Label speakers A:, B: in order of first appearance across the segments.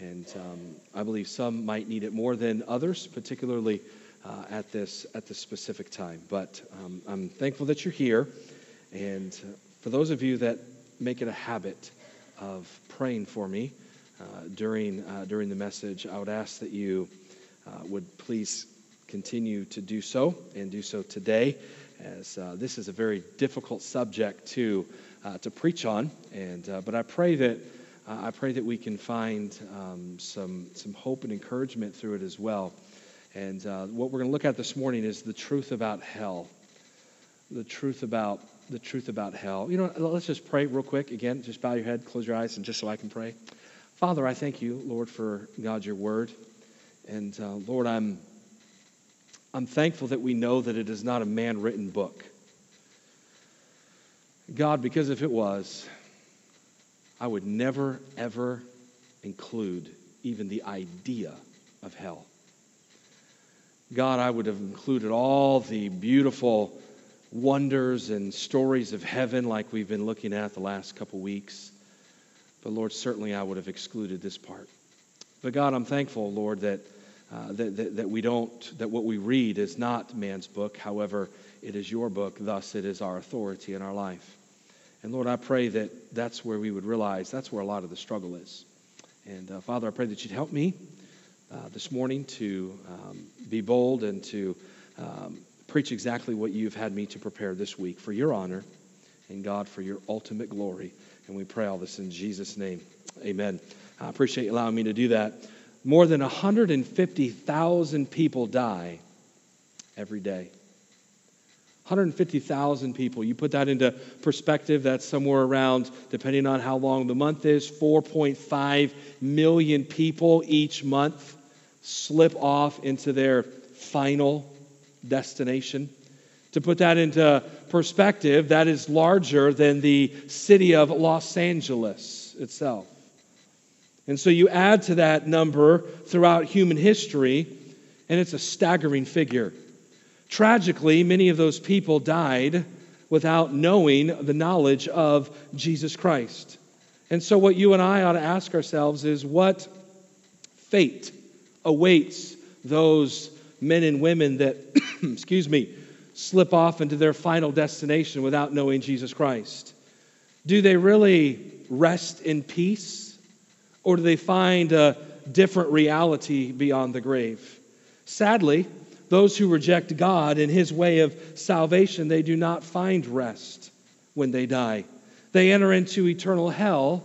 A: And um, I believe some might need it more than others, particularly uh, at, this, at this specific time. But um, I'm thankful that you're here. And uh, for those of you that make it a habit of praying for me uh, during, uh, during the message, I would ask that you uh, would please continue to do so and do so today, as uh, this is a very difficult subject to, to preach on. And, but I pray that uh, I pray that we can find um, some, some hope and encouragement through it as well. And uh, what we're going to look at this morning is the truth about hell. The truth about the truth about hell. You know, let's just pray real quick. Again, just bow your head, close your eyes, and just so I can pray. Father, I thank you, Lord, for God, your word. And uh, Lord, I'm, I'm thankful that we know that it is not a man written book. God, because if it was, I would never, ever include even the idea of hell. God, I would have included all the beautiful wonders and stories of heaven like we've been looking at the last couple weeks. But Lord, certainly I would have excluded this part. But God, I'm thankful, Lord, that, uh, that, that, that we don't, that what we read is not man's book. However, it is your book. Thus, it is our authority in our life. And Lord, I pray that that's where we would realize that's where a lot of the struggle is. And uh, Father, I pray that you'd help me uh, this morning to um, be bold and to um, preach exactly what you've had me to prepare this week for your honor and God for your ultimate glory. And we pray all this in Jesus' name. Amen. I appreciate you allowing me to do that. More than 150,000 people die every day. 150,000 people. You put that into perspective, that's somewhere around, depending on how long the month is, 4.5 million people each month slip off into their final destination. To put that into perspective, that is larger than the city of Los Angeles itself. And so you add to that number throughout human history, and it's a staggering figure. Tragically, many of those people died without knowing the knowledge of Jesus Christ. And so, what you and I ought to ask ourselves is what fate awaits those men and women that, excuse me, slip off into their final destination without knowing Jesus Christ? Do they really rest in peace? Or do they find a different reality beyond the grave? Sadly, those who reject God and his way of salvation, they do not find rest when they die. They enter into eternal hell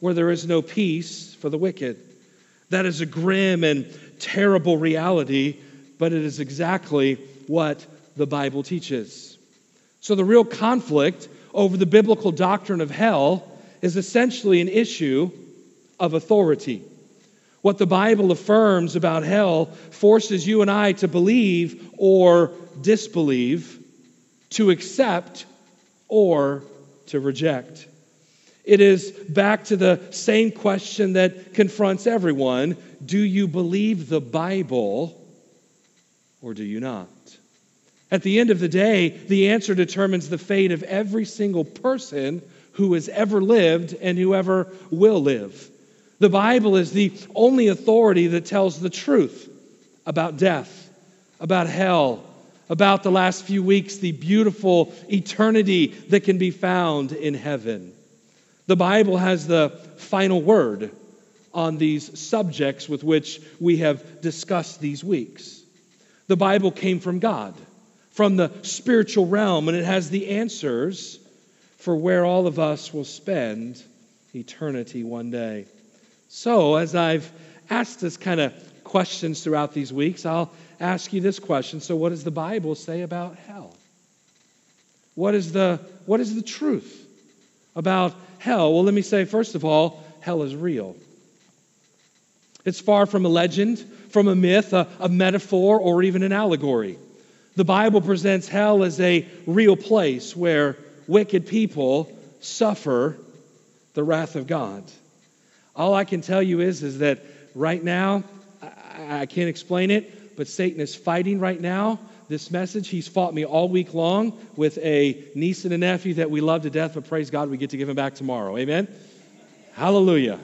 A: where there is no peace for the wicked. That is a grim and terrible reality, but it is exactly what the Bible teaches. So the real conflict over the biblical doctrine of hell is essentially an issue of authority. What the Bible affirms about hell forces you and I to believe or disbelieve, to accept or to reject. It is back to the same question that confronts everyone Do you believe the Bible or do you not? At the end of the day, the answer determines the fate of every single person who has ever lived and whoever will live. The Bible is the only authority that tells the truth about death, about hell, about the last few weeks, the beautiful eternity that can be found in heaven. The Bible has the final word on these subjects with which we have discussed these weeks. The Bible came from God, from the spiritual realm, and it has the answers for where all of us will spend eternity one day. So, as I've asked this kind of questions throughout these weeks, I'll ask you this question. So, what does the Bible say about hell? What is the, what is the truth about hell? Well, let me say, first of all, hell is real. It's far from a legend, from a myth, a, a metaphor, or even an allegory. The Bible presents hell as a real place where wicked people suffer the wrath of God. All I can tell you is, is that right now, I, I can't explain it, but Satan is fighting right now this message. He's fought me all week long with a niece and a nephew that we love to death, but praise God, we get to give him back tomorrow. Amen? Hallelujah.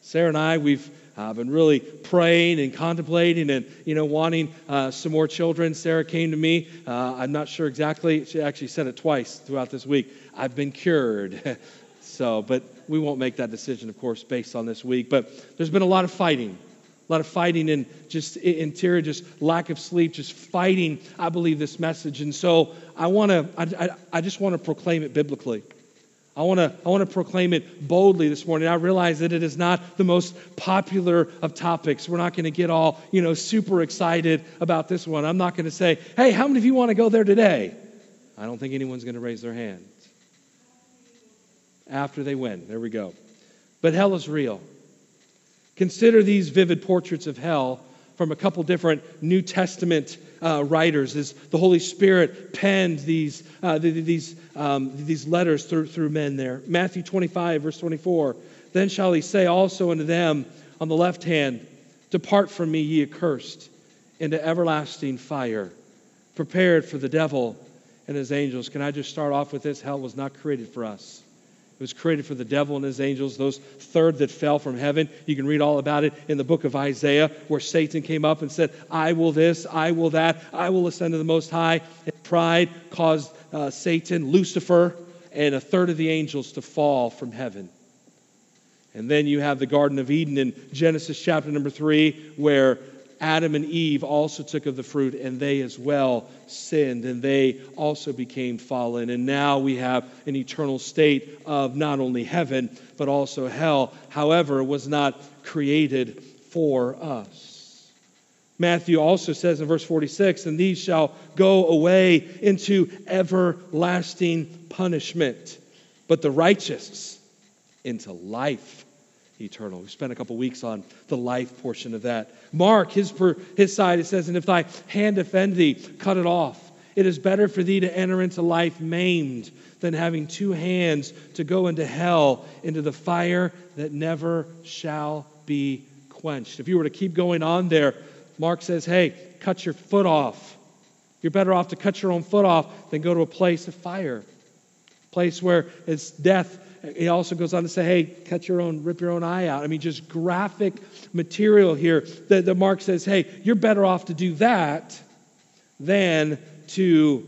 A: Sarah and I, we've I've been really praying and contemplating and, you know, wanting uh, some more children. Sarah came to me. Uh, I'm not sure exactly. She actually said it twice throughout this week. I've been cured. so, but we won't make that decision, of course, based on this week. But there's been a lot of fighting. A lot of fighting and just interior, just lack of sleep, just fighting, I believe, this message. And so I want to, I, I, I just want to proclaim it biblically. I want to I want to proclaim it boldly this morning. I realize that it is not the most popular of topics. We're not going to get all, you know, super excited about this one. I'm not going to say, "Hey, how many of you want to go there today?" I don't think anyone's going to raise their hand. After they win. There we go. But hell is real. Consider these vivid portraits of hell from a couple different New Testament uh, writers as the Holy Spirit penned these, uh, these, um, these letters through, through men there. Matthew 25, verse 24. Then shall he say also unto them on the left hand, Depart from me, ye accursed, into everlasting fire, prepared for the devil and his angels. Can I just start off with this? Hell was not created for us. It was created for the devil and his angels, those third that fell from heaven. You can read all about it in the book of Isaiah, where Satan came up and said, I will this, I will that, I will ascend to the Most High. And pride caused uh, Satan, Lucifer, and a third of the angels to fall from heaven. And then you have the Garden of Eden in Genesis chapter number three, where Adam and Eve also took of the fruit, and they as well sinned, and they also became fallen. And now we have an eternal state of not only heaven, but also hell. However, was not created for us. Matthew also says in verse 46 and these shall go away into everlasting punishment, but the righteous into life eternal. We spent a couple weeks on the life portion of that. Mark, his, per, his side, it says, And if thy hand offend thee, cut it off. It is better for thee to enter into life maimed than having two hands to go into hell, into the fire that never shall be quenched. If you were to keep going on there, Mark says, Hey, cut your foot off. You're better off to cut your own foot off than go to a place of fire, a place where it's death he also goes on to say, hey, cut your own, rip your own eye out. I mean, just graphic material here that, that Mark says, hey, you're better off to do that than to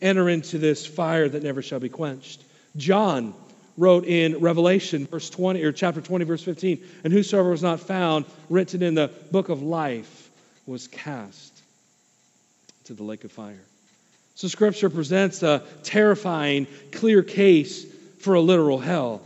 A: enter into this fire that never shall be quenched. John wrote in Revelation, verse 20, or chapter 20, verse 15, and whosoever was not found written in the book of life was cast to the lake of fire. So scripture presents a terrifying, clear case for a literal hell.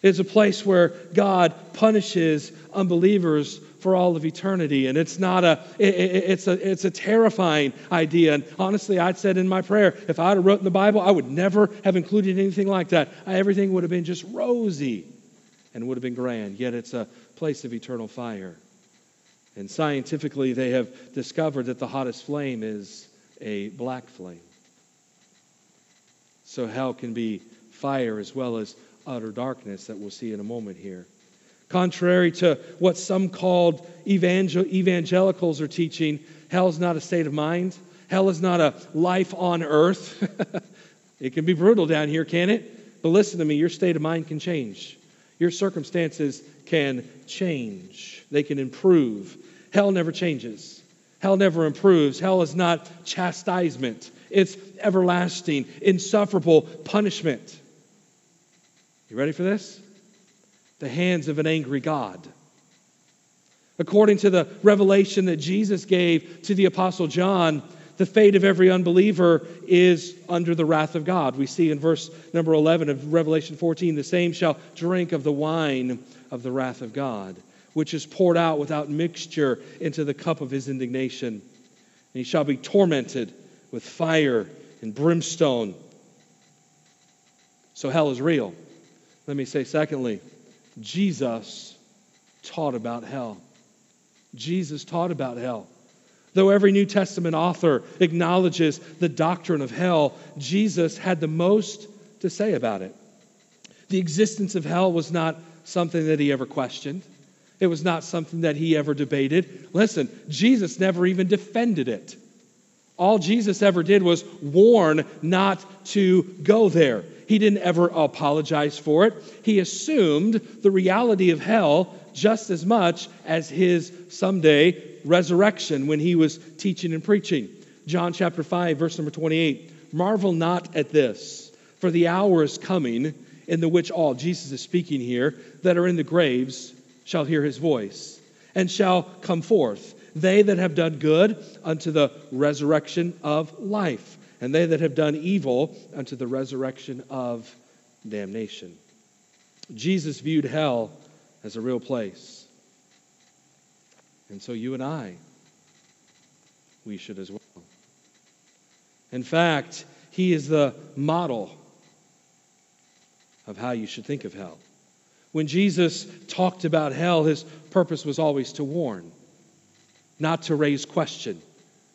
A: It's a place where God punishes unbelievers for all of eternity. And it's not a, it, it, it's a, it's a terrifying idea. And honestly, I'd said in my prayer, if I'd have wrote in the Bible, I would never have included anything like that. Everything would have been just rosy and would have been grand. Yet it's a place of eternal fire. And scientifically, they have discovered that the hottest flame is a black flame. So hell can be fire as well as utter darkness that we'll see in a moment here. Contrary to what some called evangel- evangelicals are teaching, hell is not a state of mind. Hell is not a life on earth. it can be brutal down here, can it? But listen to me, your state of mind can change. Your circumstances can change, they can improve. Hell never changes, hell never improves. Hell is not chastisement, it's everlasting, insufferable punishment. You ready for this? The hands of an angry God. According to the revelation that Jesus gave to the Apostle John, the fate of every unbeliever is under the wrath of God. We see in verse number 11 of Revelation 14 the same shall drink of the wine of the wrath of God, which is poured out without mixture into the cup of his indignation. And he shall be tormented with fire and brimstone. So hell is real. Let me say, secondly, Jesus taught about hell. Jesus taught about hell. Though every New Testament author acknowledges the doctrine of hell, Jesus had the most to say about it. The existence of hell was not something that he ever questioned. It was not something that he ever debated. Listen, Jesus never even defended it. All Jesus ever did was warn not to go there. He didn't ever apologize for it. He assumed the reality of hell just as much as his someday resurrection when he was teaching and preaching. John chapter 5, verse number 28. Marvel not at this, for the hour is coming in the which all, Jesus is speaking here, that are in the graves shall hear his voice and shall come forth. They that have done good unto the resurrection of life, and they that have done evil unto the resurrection of damnation. Jesus viewed hell as a real place. And so you and I, we should as well. In fact, he is the model of how you should think of hell. When Jesus talked about hell, his purpose was always to warn, not to raise question,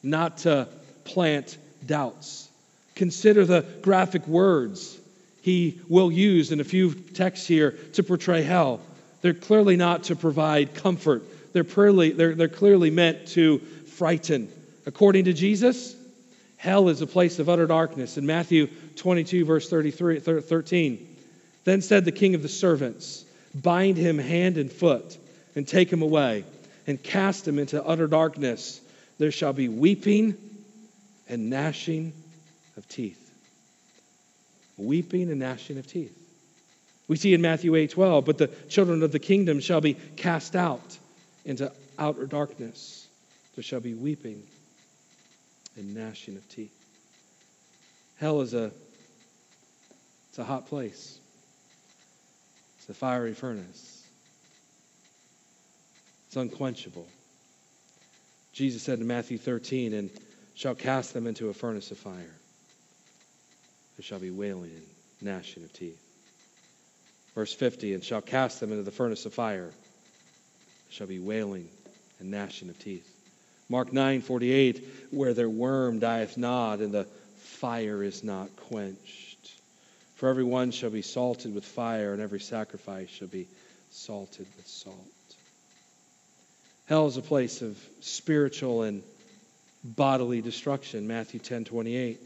A: not to plant doubts. Consider the graphic words he will use in a few texts here to portray hell. They're clearly not to provide comfort, they're clearly, they're, they're clearly meant to frighten. According to Jesus, hell is a place of utter darkness. In Matthew 22, verse 33, 13, then said the king of the servants, Bind him hand and foot, and take him away, and cast him into utter darkness. There shall be weeping and gnashing of teeth. Weeping and gnashing of teeth. We see in Matthew 8 12, but the children of the kingdom shall be cast out into outer darkness. There shall be weeping and gnashing of teeth. Hell is a it's a hot place. It's a fiery furnace. It's unquenchable. Jesus said in Matthew 13, and shall cast them into a furnace of fire. There shall be wailing and gnashing of teeth. Verse 50, and shall cast them into the furnace of fire. There shall be wailing and gnashing of teeth. Mark 9, 48, where their worm dieth not, and the fire is not quenched. For every one shall be salted with fire, and every sacrifice shall be salted with salt. Hell is a place of spiritual and bodily destruction, Matthew 10 28.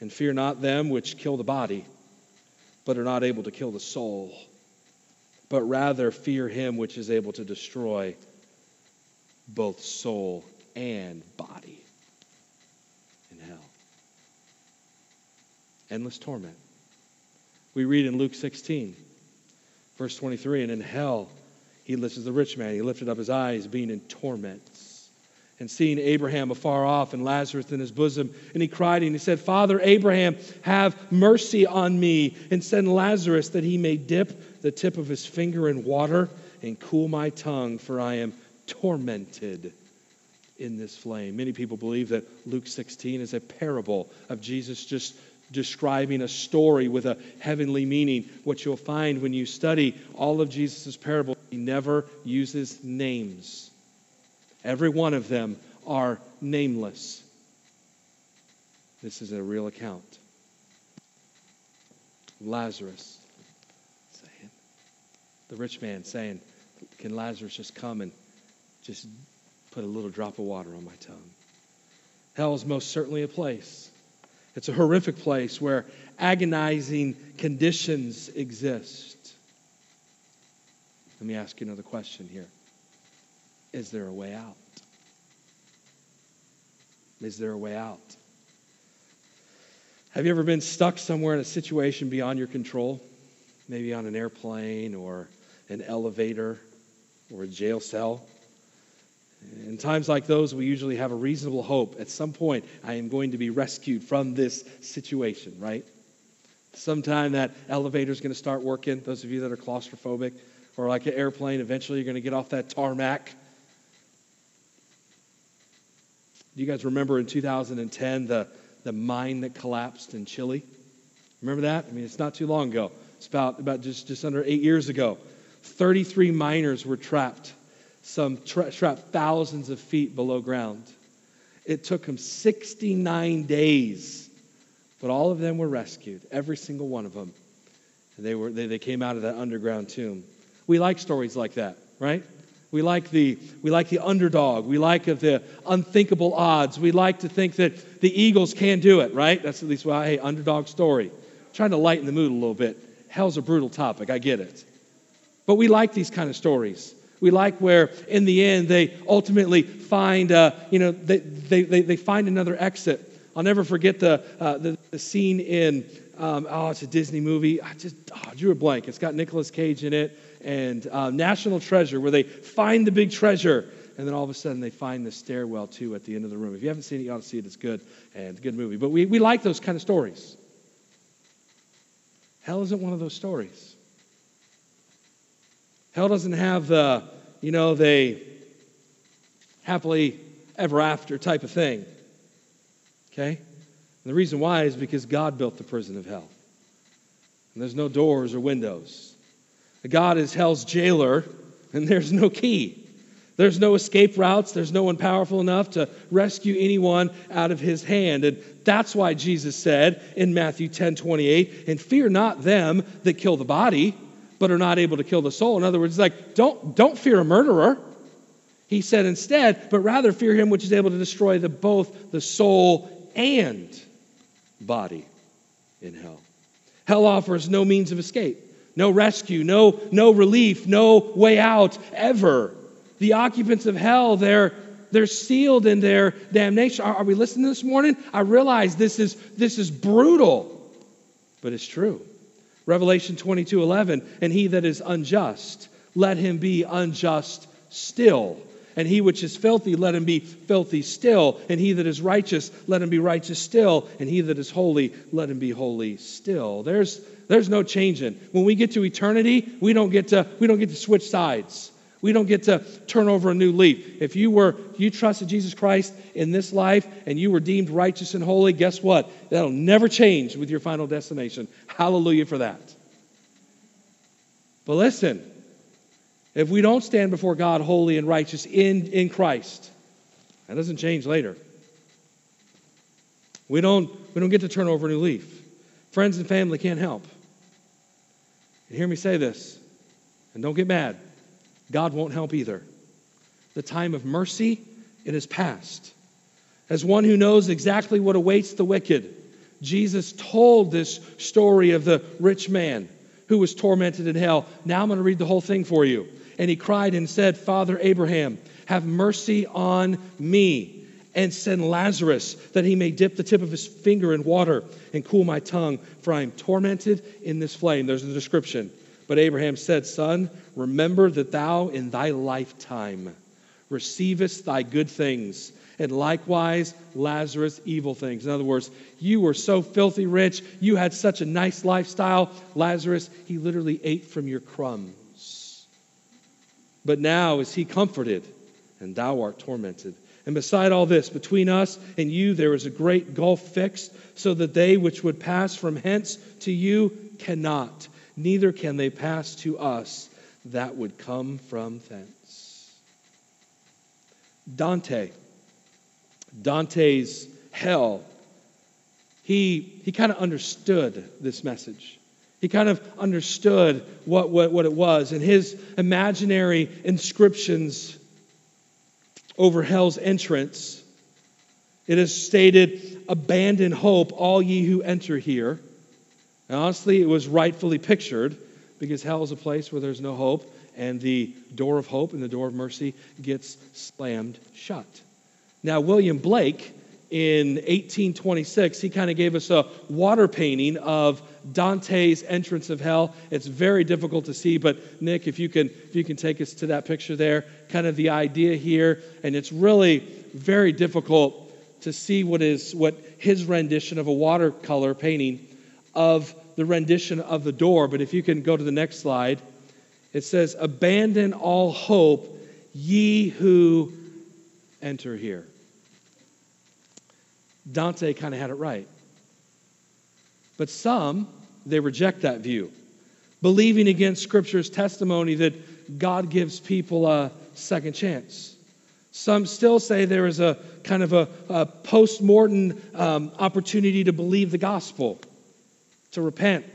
A: And fear not them which kill the body, but are not able to kill the soul, but rather fear him which is able to destroy both soul and body in hell. Endless torment. We read in Luke 16, verse 23, and in hell he lifted the rich man. He lifted up his eyes, being in torments, and seeing Abraham afar off and Lazarus in his bosom. And he cried and he said, Father Abraham, have mercy on me, and send Lazarus that he may dip the tip of his finger in water and cool my tongue, for I am tormented in this flame. Many people believe that Luke 16 is a parable of Jesus just describing a story with a heavenly meaning. What you'll find when you study all of Jesus' parables, he never uses names. Every one of them are nameless. This is a real account. Lazarus saying, the rich man saying, Can Lazarus just come and just put a little drop of water on my tongue? Hell is most certainly a place it's a horrific place where agonizing conditions exist. Let me ask you another question here Is there a way out? Is there a way out? Have you ever been stuck somewhere in a situation beyond your control? Maybe on an airplane or an elevator or a jail cell? In times like those, we usually have a reasonable hope. At some point, I am going to be rescued from this situation, right? Sometime that elevator is going to start working. Those of you that are claustrophobic, or like an airplane, eventually you're going to get off that tarmac. Do you guys remember in 2010 the, the mine that collapsed in Chile? Remember that? I mean, it's not too long ago. It's about, about just, just under eight years ago. 33 miners were trapped some tra- trapped thousands of feet below ground. It took them 69 days, but all of them were rescued, every single one of them. They, were, they, they came out of that underground tomb. We like stories like that, right? We like the, we like the underdog. We like the unthinkable odds. We like to think that the Eagles can do it, right? That's at least why, hey, underdog story. I'm trying to lighten the mood a little bit. Hell's a brutal topic, I get it. But we like these kind of stories. We like where, in the end, they ultimately find, uh, you know, they, they, they, they, find another exit. I'll never forget the, uh, the, the, scene in, um, oh, it's a Disney movie. I just oh, drew a blank. It's got Nicolas Cage in it and uh, National Treasure, where they find the big treasure, and then all of a sudden they find the stairwell too at the end of the room. If you haven't seen it, you ought to see it. It's good and a good movie. But we, we like those kind of stories. Hell isn't one of those stories. Hell doesn't have the, you know, the happily ever after type of thing. Okay? And the reason why is because God built the prison of hell. And there's no doors or windows. God is hell's jailer, and there's no key. There's no escape routes. There's no one powerful enough to rescue anyone out of his hand. And that's why Jesus said in Matthew 10 28, and fear not them that kill the body, but are not able to kill the soul. In other words, like, don't, don't fear a murderer. He said instead, but rather fear him which is able to destroy the, both the soul and body in hell. Hell offers no means of escape no rescue, no, no relief, no way out ever. The occupants of hell, they're, they're sealed in their damnation. Are, are we listening this morning? I realize this is, this is brutal, but it's true. Revelation 22 11, and he that is unjust, let him be unjust still. And he which is filthy, let him be filthy still. And he that is righteous, let him be righteous still. And he that is holy, let him be holy still. There's, there's no changing. When we get to eternity, we don't get to, we don't get to switch sides. We don't get to turn over a new leaf. If you were you trusted Jesus Christ in this life and you were deemed righteous and holy, guess what? That'll never change with your final destination. Hallelujah for that. But listen, if we don't stand before God holy and righteous in, in Christ, that doesn't change later. We don't, we don't get to turn over a new leaf. Friends and family can't help. And hear me say this, and don't get mad. God won't help either. The time of mercy, it is past. As one who knows exactly what awaits the wicked, Jesus told this story of the rich man who was tormented in hell. Now I'm going to read the whole thing for you. And he cried and said, Father Abraham, have mercy on me and send Lazarus that he may dip the tip of his finger in water and cool my tongue, for I am tormented in this flame. There's a description. But Abraham said, Son, remember that thou in thy lifetime receivest thy good things, and likewise Lazarus evil things. In other words, you were so filthy rich, you had such a nice lifestyle. Lazarus, he literally ate from your crumbs. But now is he comforted, and thou art tormented. And beside all this, between us and you there is a great gulf fixed, so that they which would pass from hence to you cannot, neither can they pass to us that would come from thence. Dante, Dante's hell, he, he kind of understood this message. He kind of understood what, what, what it was. And his imaginary inscriptions over hell's entrance, it is stated, Abandon hope, all ye who enter here. And honestly, it was rightfully pictured because hell is a place where there's no hope, and the door of hope and the door of mercy gets slammed shut. Now, William Blake in 1826, he kind of gave us a water painting of Dante's entrance of hell. It's very difficult to see, but Nick, if you can, if you can take us to that picture there, kind of the idea here, and it's really very difficult to see what is what his rendition of a watercolor painting of the rendition of the door. But if you can go to the next slide, it says, "Abandon all hope, ye who enter here." Dante kind of had it right. But some, they reject that view, believing against Scripture's testimony that God gives people a second chance. Some still say there is a kind of a, a post mortem um, opportunity to believe the gospel, to repent,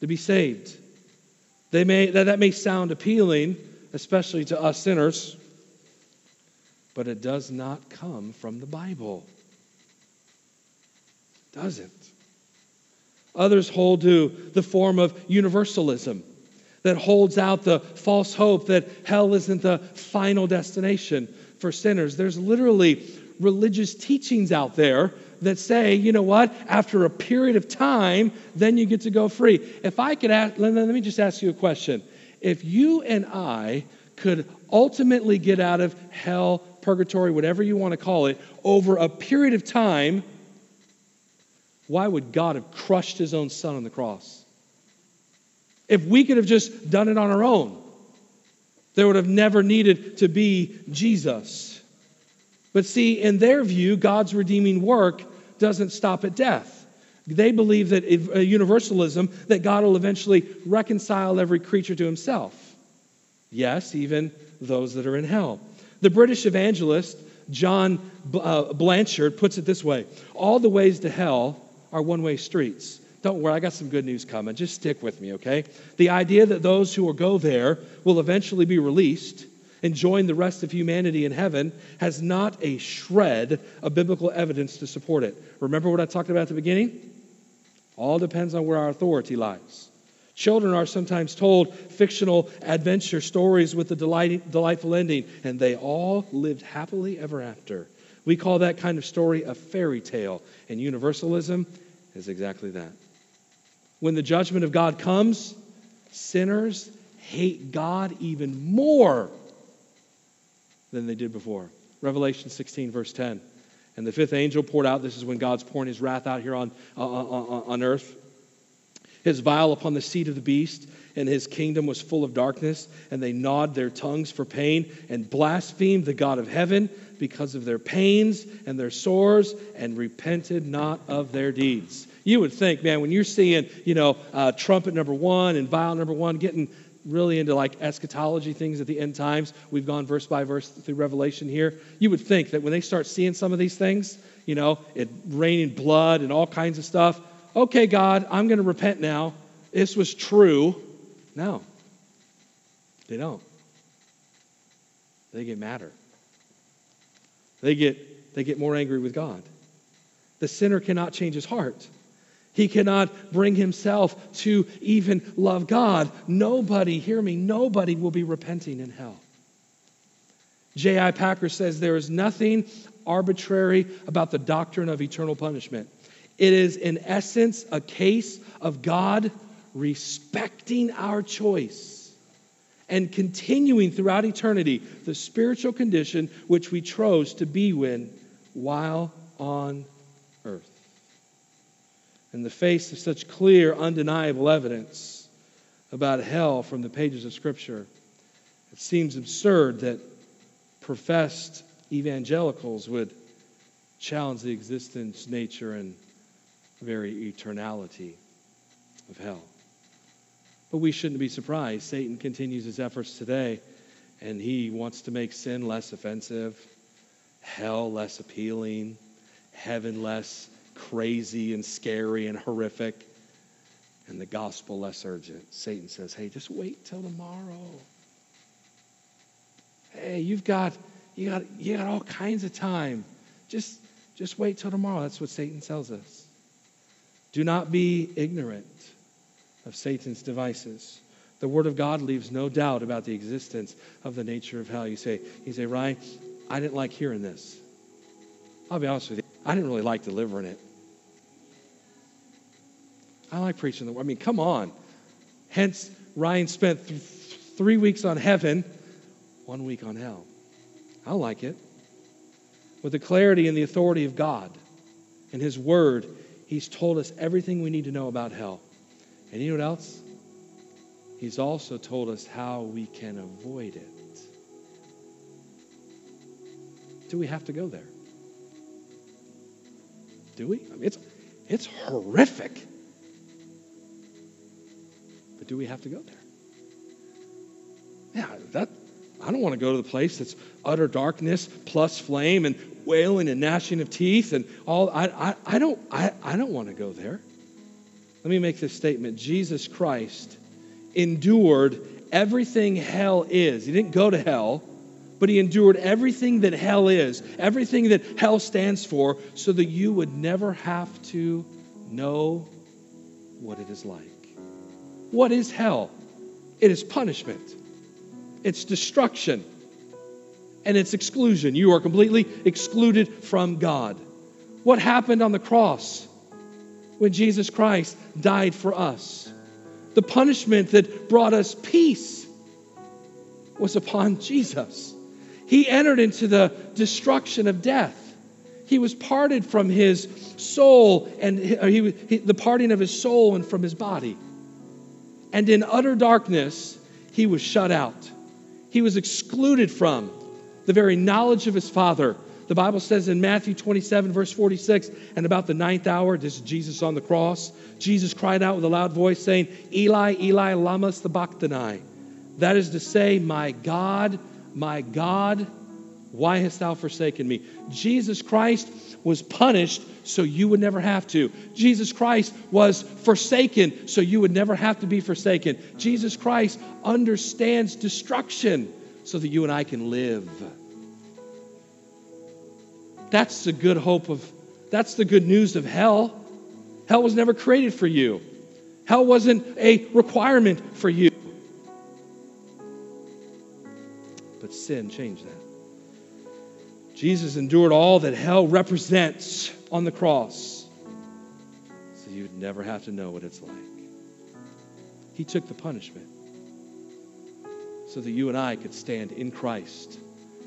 A: to be saved. They may, that, that may sound appealing, especially to us sinners, but it does not come from the Bible. Doesn't. Others hold to the form of universalism that holds out the false hope that hell isn't the final destination for sinners. There's literally religious teachings out there that say, you know what, after a period of time, then you get to go free. If I could ask, let, let me just ask you a question. If you and I could ultimately get out of hell, purgatory, whatever you want to call it, over a period of time, why would God have crushed his own son on the cross? If we could have just done it on our own, there would have never needed to be Jesus. But see, in their view, God's redeeming work doesn't stop at death. They believe that uh, universalism, that God will eventually reconcile every creature to himself. Yes, even those that are in hell. The British evangelist, John uh, Blanchard, puts it this way All the ways to hell are one way streets. Don't worry, I got some good news coming. Just stick with me, okay? The idea that those who will go there will eventually be released and join the rest of humanity in heaven has not a shred of biblical evidence to support it. Remember what I talked about at the beginning? All depends on where our authority lies. Children are sometimes told fictional adventure stories with a delight, delightful ending, and they all lived happily ever after. We call that kind of story a fairy tale, and universalism is exactly that. When the judgment of God comes, sinners hate God even more than they did before. Revelation 16, verse 10. And the fifth angel poured out, this is when God's pouring his wrath out here on, uh, on, on earth, his vial upon the seat of the beast, and his kingdom was full of darkness. And they gnawed their tongues for pain and blasphemed the God of heaven because of their pains and their sores and repented not of their deeds. You would think, man, when you're seeing, you know, uh, trumpet number one and vial number one getting really into like eschatology things at the end times. We've gone verse by verse through Revelation here. You would think that when they start seeing some of these things, you know, it raining blood and all kinds of stuff, okay, God, I'm going to repent now. This was true. No, they don't. They get madder. They get, they get more angry with God. The sinner cannot change his heart. He cannot bring himself to even love God. Nobody, hear me, nobody will be repenting in hell. J.I. Packer says there is nothing arbitrary about the doctrine of eternal punishment. It is, in essence, a case of God respecting our choice and continuing throughout eternity the spiritual condition which we chose to be in while on earth in the face of such clear, undeniable evidence about hell from the pages of Scripture, it seems absurd that professed evangelicals would challenge the existence, nature, and very eternality of hell. But we shouldn't be surprised. Satan continues his efforts today, and he wants to make sin less offensive, hell less appealing, heaven less crazy and scary and horrific, and the gospel less urgent. Satan says, hey, just wait till tomorrow. Hey, you've got you got you got all kinds of time. Just just wait till tomorrow. That's what Satan tells us. Do not be ignorant of Satan's devices. The Word of God leaves no doubt about the existence of the nature of hell. You say, you say, Ryan, I didn't like hearing this. I'll be honest with you. I didn't really like delivering it. I like preaching the word. I mean, come on. Hence, Ryan spent th- three weeks on heaven, one week on hell. I like it. With the clarity and the authority of God and His Word, He's told us everything we need to know about hell. And you know what else? He's also told us how we can avoid it. Do we have to go there? Do we? I mean, it's, it's horrific. But do we have to go there? Yeah, that I don't want to go to the place that's utter darkness plus flame and wailing and gnashing of teeth and all. I, I, I don't I, I don't want to go there. Let me make this statement. Jesus Christ endured everything hell is. He didn't go to hell, but he endured everything that hell is, everything that hell stands for, so that you would never have to know what it is like. What is hell? It is punishment, it's destruction, and it's exclusion. You are completely excluded from God. What happened on the cross when Jesus Christ died for us? The punishment that brought us peace was upon Jesus. He entered into the destruction of death. He was parted from his soul and he, he, the parting of his soul and from his body. And in utter darkness, he was shut out. He was excluded from the very knowledge of his Father. The Bible says in Matthew 27, verse 46, and about the ninth hour, this is Jesus on the cross, Jesus cried out with a loud voice, saying, Eli, Eli, lama sabachthani. That is to say, My God, my God, why hast thou forsaken me? Jesus Christ was punished so you would never have to. Jesus Christ was forsaken so you would never have to be forsaken. Jesus Christ understands destruction so that you and I can live. That's the good hope of, that's the good news of hell. Hell was never created for you, hell wasn't a requirement for you. But sin changed that. Jesus endured all that hell represents on the cross so you'd never have to know what it's like. He took the punishment so that you and I could stand in Christ.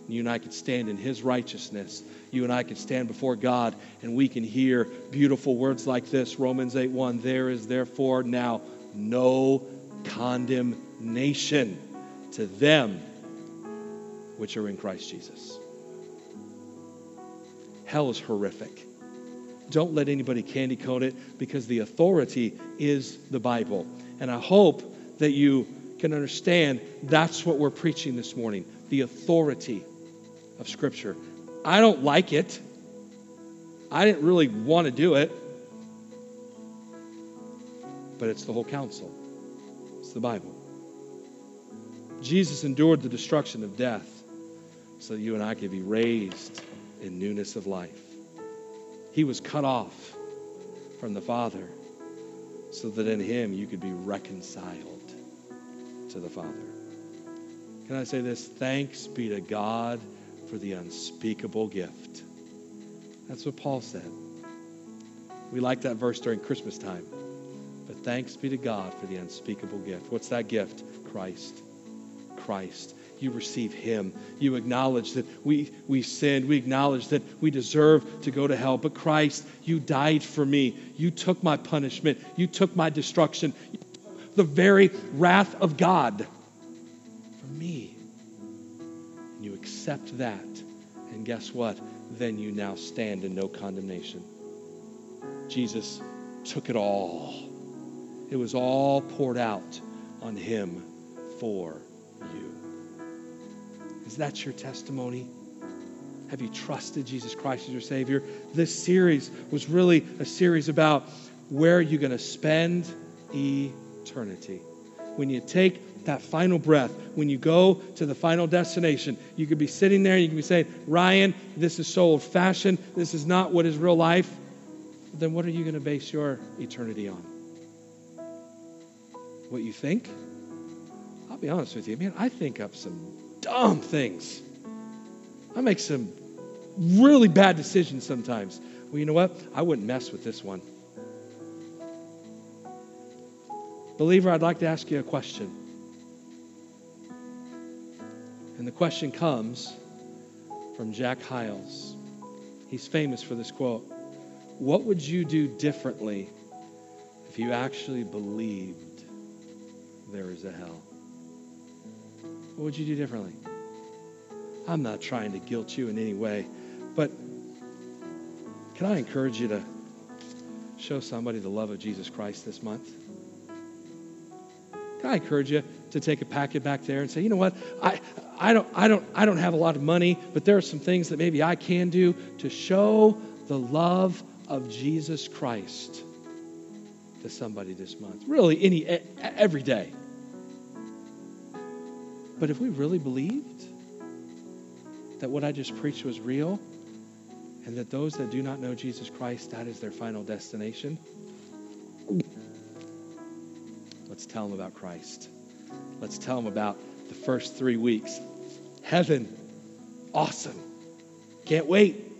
A: You and I could stand in His righteousness. You and I could stand before God and we can hear beautiful words like this Romans 8 1 There is therefore now no condemnation to them which are in Christ Jesus. Hell is horrific. Don't let anybody candy coat it because the authority is the Bible. And I hope that you can understand that's what we're preaching this morning the authority of Scripture. I don't like it. I didn't really want to do it. But it's the whole counsel, it's the Bible. Jesus endured the destruction of death so that you and I could be raised in newness of life. He was cut off from the Father so that in Him you could be reconciled to the Father. Can I say this? Thanks be to God for the unspeakable gift. That's what Paul said. We like that verse during Christmas time. But thanks be to God for the unspeakable gift. What's that gift? Christ. Christ you receive him. You acknowledge that we, we sinned. We acknowledge that we deserve to go to hell. But Christ, you died for me. You took my punishment. You took my destruction. the very wrath of God accept that. And guess what? Then you now stand in no condemnation. Jesus took it all. It was all poured out on him for you. is that your testimony? Have you trusted Jesus Christ as your Savior? This series was really a series about where you're going to spend eternity. When you take that final breath, when you go to the final destination, you could be sitting there and you could be saying, Ryan, this is so old fashioned. This is not what is real life. Then what are you going to base your eternity on? What you think? I'll be honest with you, man, I think up some dumb things. I make some really bad decisions sometimes. Well, you know what? I wouldn't mess with this one. Believer, I'd like to ask you a question. And the question comes from Jack Hyles. He's famous for this quote What would you do differently if you actually believed there is a hell? What would you do differently? I'm not trying to guilt you in any way, but can I encourage you to show somebody the love of Jesus Christ this month? Can I encourage you to take a packet back there and say, you know what, I, I, don't, I, don't, I don't have a lot of money, but there are some things that maybe I can do to show the love of Jesus Christ to somebody this month. Really, any every day. But if we really believed that what I just preached was real, and that those that do not know Jesus Christ, that is their final destination, let's tell them about Christ. Let's tell them about the first three weeks. Heaven, awesome. Can't wait.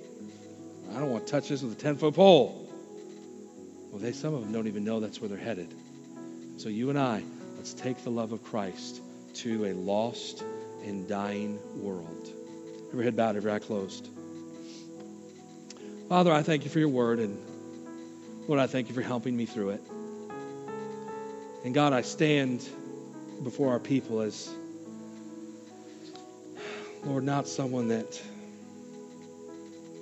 A: I don't want to touch this with a 10 foot pole. Well, they, some of them don't even know that's where they're headed. So you and I, let's take the love of Christ to a lost and dying world. Every head bowed, every eye closed. Father, I thank you for your word, and Lord, I thank you for helping me through it. And God, I stand before our people as, Lord, not someone that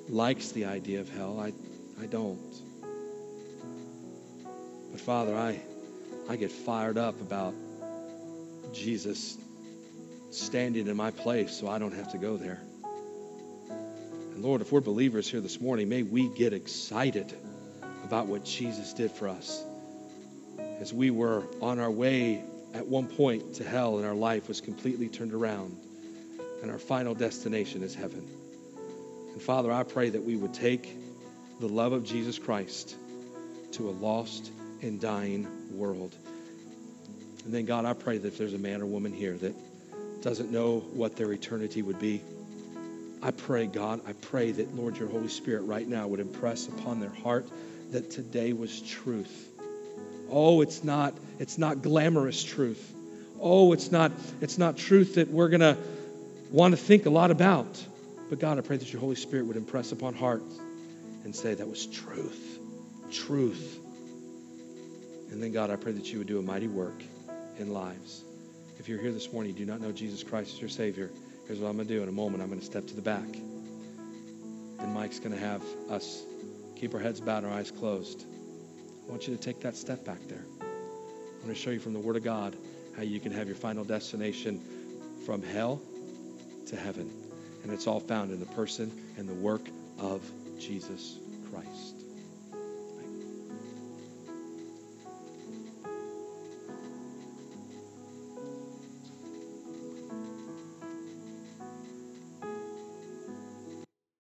A: likes the idea of hell. I, I don't. But Father, I, I get fired up about Jesus standing in my place so I don't have to go there. And Lord, if we're believers here this morning, may we get excited about what Jesus did for us. As we were on our way at one point to hell and our life was completely turned around, and our final destination is heaven. And Father, I pray that we would take the love of Jesus Christ to a lost and dying world. And then, God, I pray that if there's a man or woman here that doesn't know what their eternity would be, I pray, God, I pray that, Lord, your Holy Spirit right now would impress upon their heart that today was truth. Oh, it's not, it's not glamorous truth. Oh, it's not, it's not truth that we're gonna want to think a lot about. But God, I pray that your Holy Spirit would impress upon hearts and say that was truth. Truth. And then, God, I pray that you would do a mighty work in lives. If you're here this morning, you do not know Jesus Christ as your Savior, here's what I'm going to do. In a moment, I'm going to step to the back. And Mike's going to have us keep our heads bowed, and our eyes closed. I want you to take that step back there. I'm going to show you from the Word of God how you can have your final destination from hell to heaven. And it's all found in the person and the work of Jesus Christ.